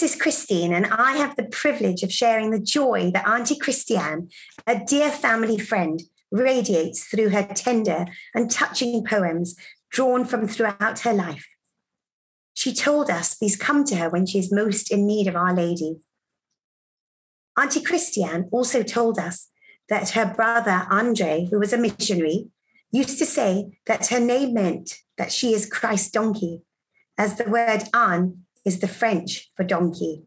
This is Christine, and I have the privilege of sharing the joy that Auntie Christiane, a dear family friend, radiates through her tender and touching poems drawn from throughout her life. She told us these come to her when she is most in need of Our Lady. Auntie Christiane also told us that her brother Andre, who was a missionary, used to say that her name meant that she is Christ's donkey, as the word An is the French for donkey.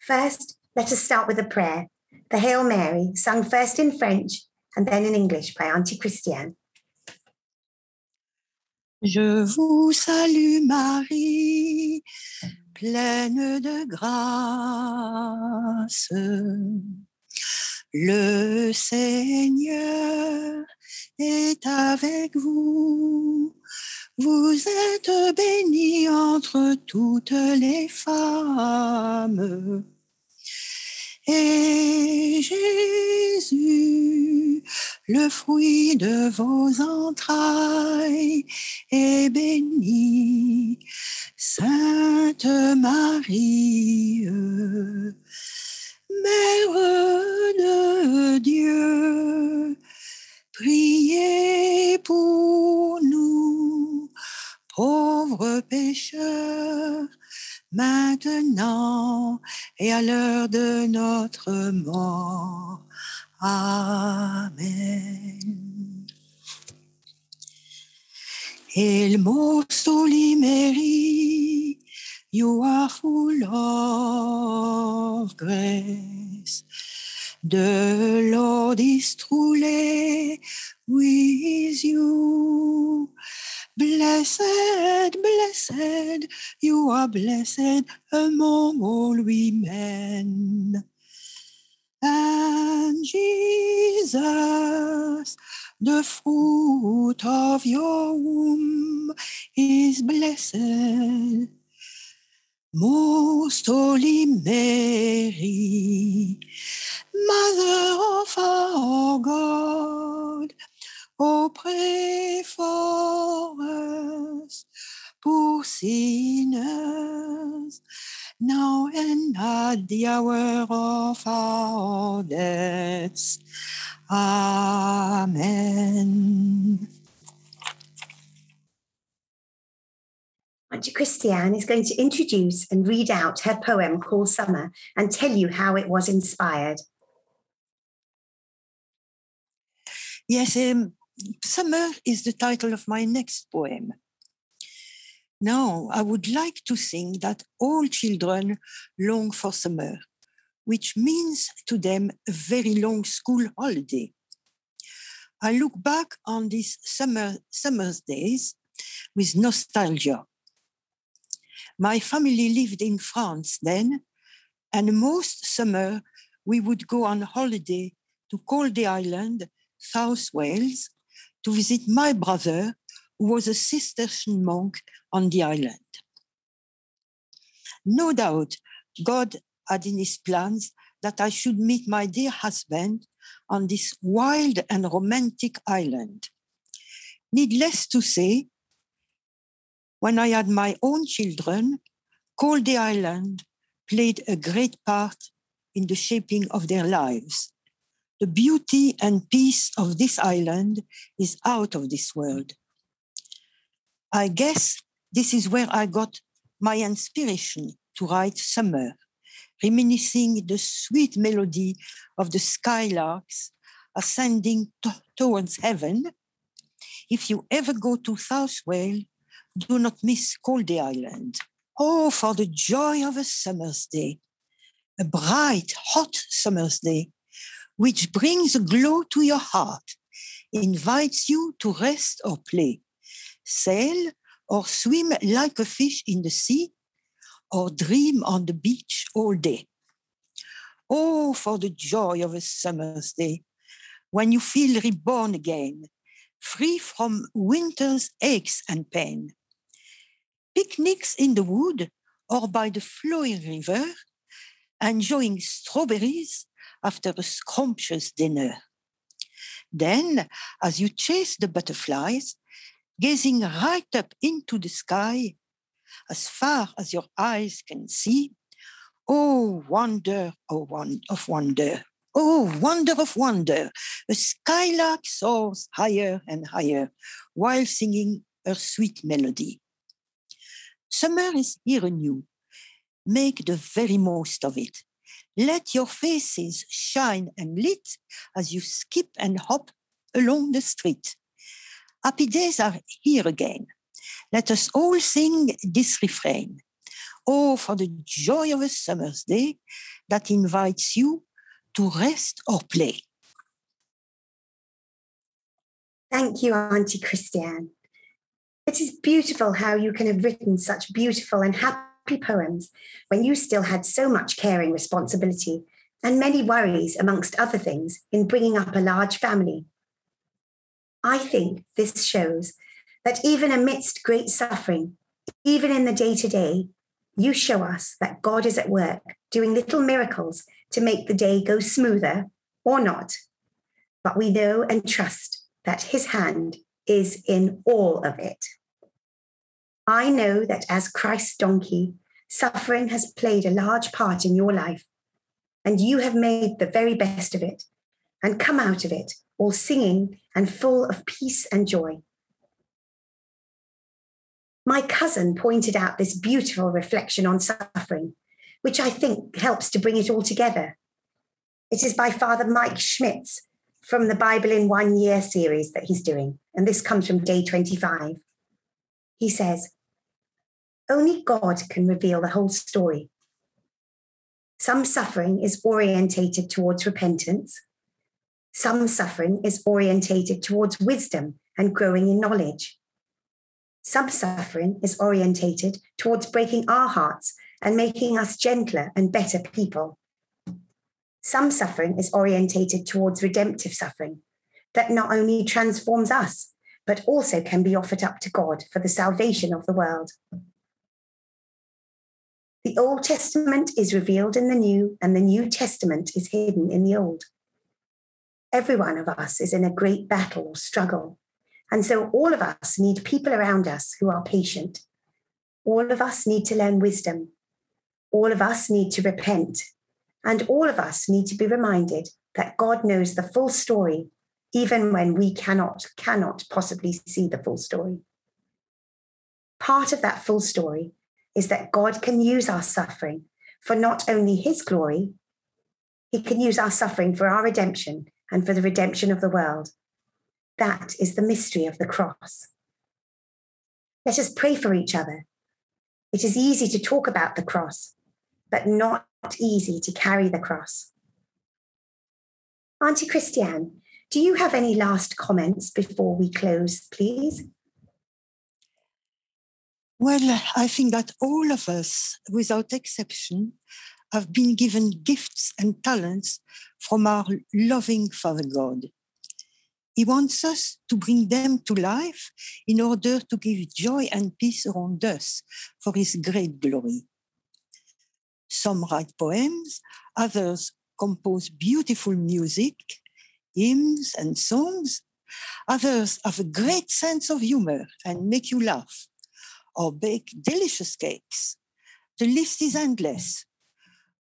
First, let us start with a prayer, the Hail Mary, sung first in French and then in English by Auntie Christiane. Je vous salue Marie, pleine de grâce. Le Seigneur est avec vous. Vous êtes bénie entre toutes les femmes. Et Jésus, le fruit de vos entrailles, est béni. Sainte Marie, Mère de Dieu, priez pour nous, pauvres pécheurs maintenant et à l'heure de notre mort. Amen. Holy Mary, you are full of grace. The blessed among all women. And Jesus, the fruit of your womb, is blessed. Most Holy Mary, Mother of our God, Oh, pray for at the hour of our death. Amen. Auntie Christiane is going to introduce and read out her poem called Summer and tell you how it was inspired. Yes, um, Summer is the title of my next poem. Now, I would like to think that all children long for summer, which means to them a very long school holiday. I look back on these summer summer's days with nostalgia. My family lived in France then, and most summer we would go on holiday to Caldy Island, South Wales, to visit my brother, was a Cistercian monk on the island. No doubt God had in his plans that I should meet my dear husband on this wild and romantic island. Needless to say, when I had my own children, Caldy Island played a great part in the shaping of their lives. The beauty and peace of this island is out of this world. I guess this is where I got my inspiration to write Summer, reminiscing the sweet melody of the skylarks ascending to- towards heaven. If you ever go to South Wales, do not miss Caldy Island. Oh, for the joy of a summer's day, a bright, hot summer's day which brings a glow to your heart, invites you to rest or play, sail or swim like a fish in the sea, or dream on the beach all day. Oh, for the joy of a summer's day, when you feel reborn again, free from winter's aches and pain. Picnics in the wood or by the flowing river, enjoying strawberries after a scrumptious dinner. Then, as you chase the butterflies, gazing right up into the sky, as far as your eyes can see. Oh, wonder oh, one, of wonder. Oh, wonder of wonder. A skylark soars higher and higher while singing her sweet melody. Summer is here anew. Make the very most of it. Let your faces shine and lit as you skip and hop along the street. Happy days are here again. Let us all sing this refrain. Oh, for the joy of a summer's day that invites you to rest or play. Thank you, Auntie Christiane. It is beautiful how you can have written such beautiful and happy poems when you still had so much caring responsibility and many worries, amongst other things, in bringing up a large family. I think this shows that even amidst great suffering, even in the day to day, you show us that God is at work doing little miracles to make the day go smoother or not. But we know and trust that His hand is in all of it. I know that as Christ's donkey, suffering has played a large part in your life, and you have made the very best of it and come out of it all singing and full of peace and joy. My cousin pointed out this beautiful reflection on suffering, which I think helps to bring it all together. It is by Father Mike Schmitz from the Bible in One Year series that he's doing, and this comes from day 25. He says, only God can reveal the whole story. Some suffering is orientated towards repentance. Some suffering is orientated towards wisdom and growing in knowledge. Some suffering is orientated towards breaking our hearts and making us gentler and better people. Some suffering is orientated towards redemptive suffering that not only transforms us, but also can be offered up to God for the salvation of the world. The Old Testament is revealed in the New, and the New Testament is hidden in the Old. Every one of us is in a great battle or struggle. And so all of us need people around us who are patient. All of us need to learn wisdom. All of us need to repent. And all of us need to be reminded that God knows the full story, even when we cannot, cannot possibly see the full story. Part of that full story is that God can use our suffering for not only his glory, he can use our suffering for our redemption and for the redemption of the world. That is the mystery of the cross. Let us pray for each other. It is easy to talk about the cross, but not easy to carry the cross. Auntie Christiane, do you have any last comments before we close, please? Well, I think that all of us, without exception, have been given gifts and talents from our loving Father God. He wants us to bring them to life in order to give joy and peace around us for His great glory. Some write poems, others compose beautiful music, hymns, and songs. Others have a great sense of humor and make you laugh or bake delicious cakes. The list is endless.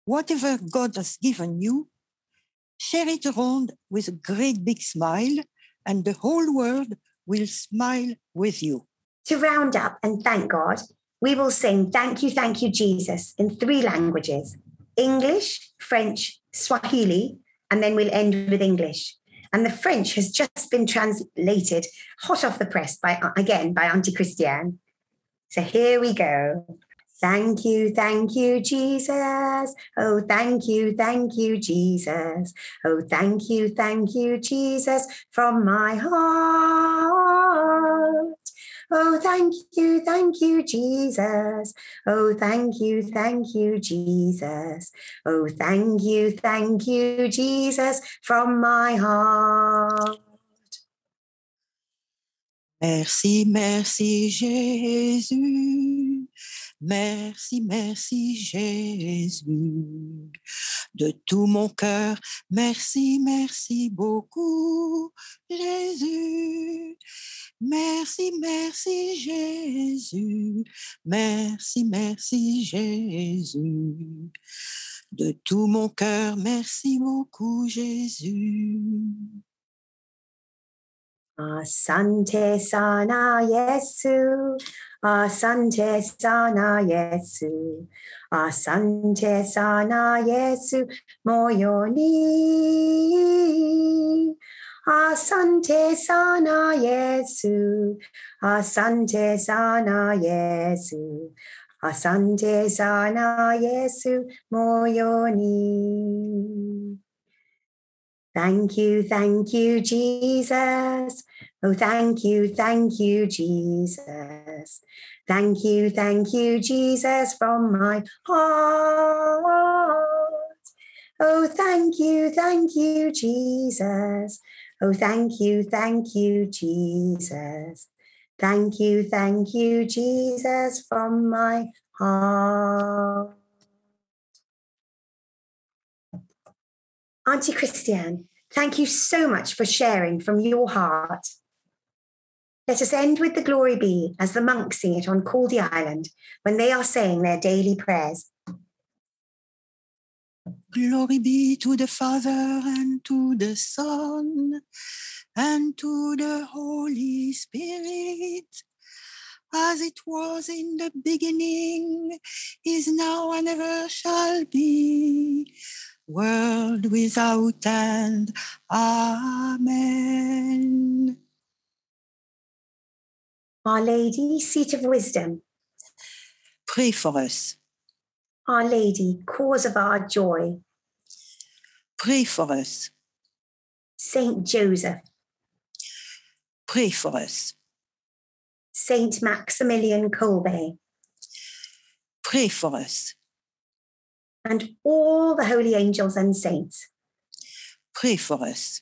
Whatever God has given you, share it around with a great big smile, and the whole world will smile with you. To round up and thank God, we will sing Thank You, Thank You, Jesus in three languages English, French, Swahili, and then we'll end with English. And the French has just been translated hot off the press by again by Auntie Christiane. So here we go. Thank you, thank you, Jesus. Oh, thank you, thank you, Jesus. Oh, thank you, thank you, Jesus, from my heart. Oh, thank you, thank you, Jesus. Oh, thank you, thank you, Jesus. Oh, thank you, thank you, Jesus, from my heart. Merci, merci Jésus. Merci, merci Jésus. De tout mon cœur, merci, merci beaucoup Jésus. Merci, merci Jésus. Merci, merci Jésus. De tout mon cœur, merci beaucoup Jésus. Asante sana Yesu, asante sana Yesu, asante sana Yesu moyoni. Asante sana Yesu, asante sana Yesu, asante sana Yesu moyoni. Thank you, thank you, Jesus. Oh, thank you, thank you, Jesus. Thank you, thank you, Jesus, from my heart. Oh, thank you, thank you, Jesus. Oh, thank you, thank you, Jesus. Thank you, thank you, Jesus, from my heart. Auntie Christiane, thank you so much for sharing from your heart. Let us end with the glory be as the monks sing it on Caldy Island when they are saying their daily prayers. Glory be to the Father and to the Son and to the Holy Spirit, as it was in the beginning, is now, and ever shall be, world without end. Amen. Our Lady, seat of wisdom, Pray for us. Our Lady, cause of our joy, Pray for us. Saint Joseph, Pray for us. Saint Maximilian Kolbe, Pray for us. and all the holy angels and saints. Pray for us.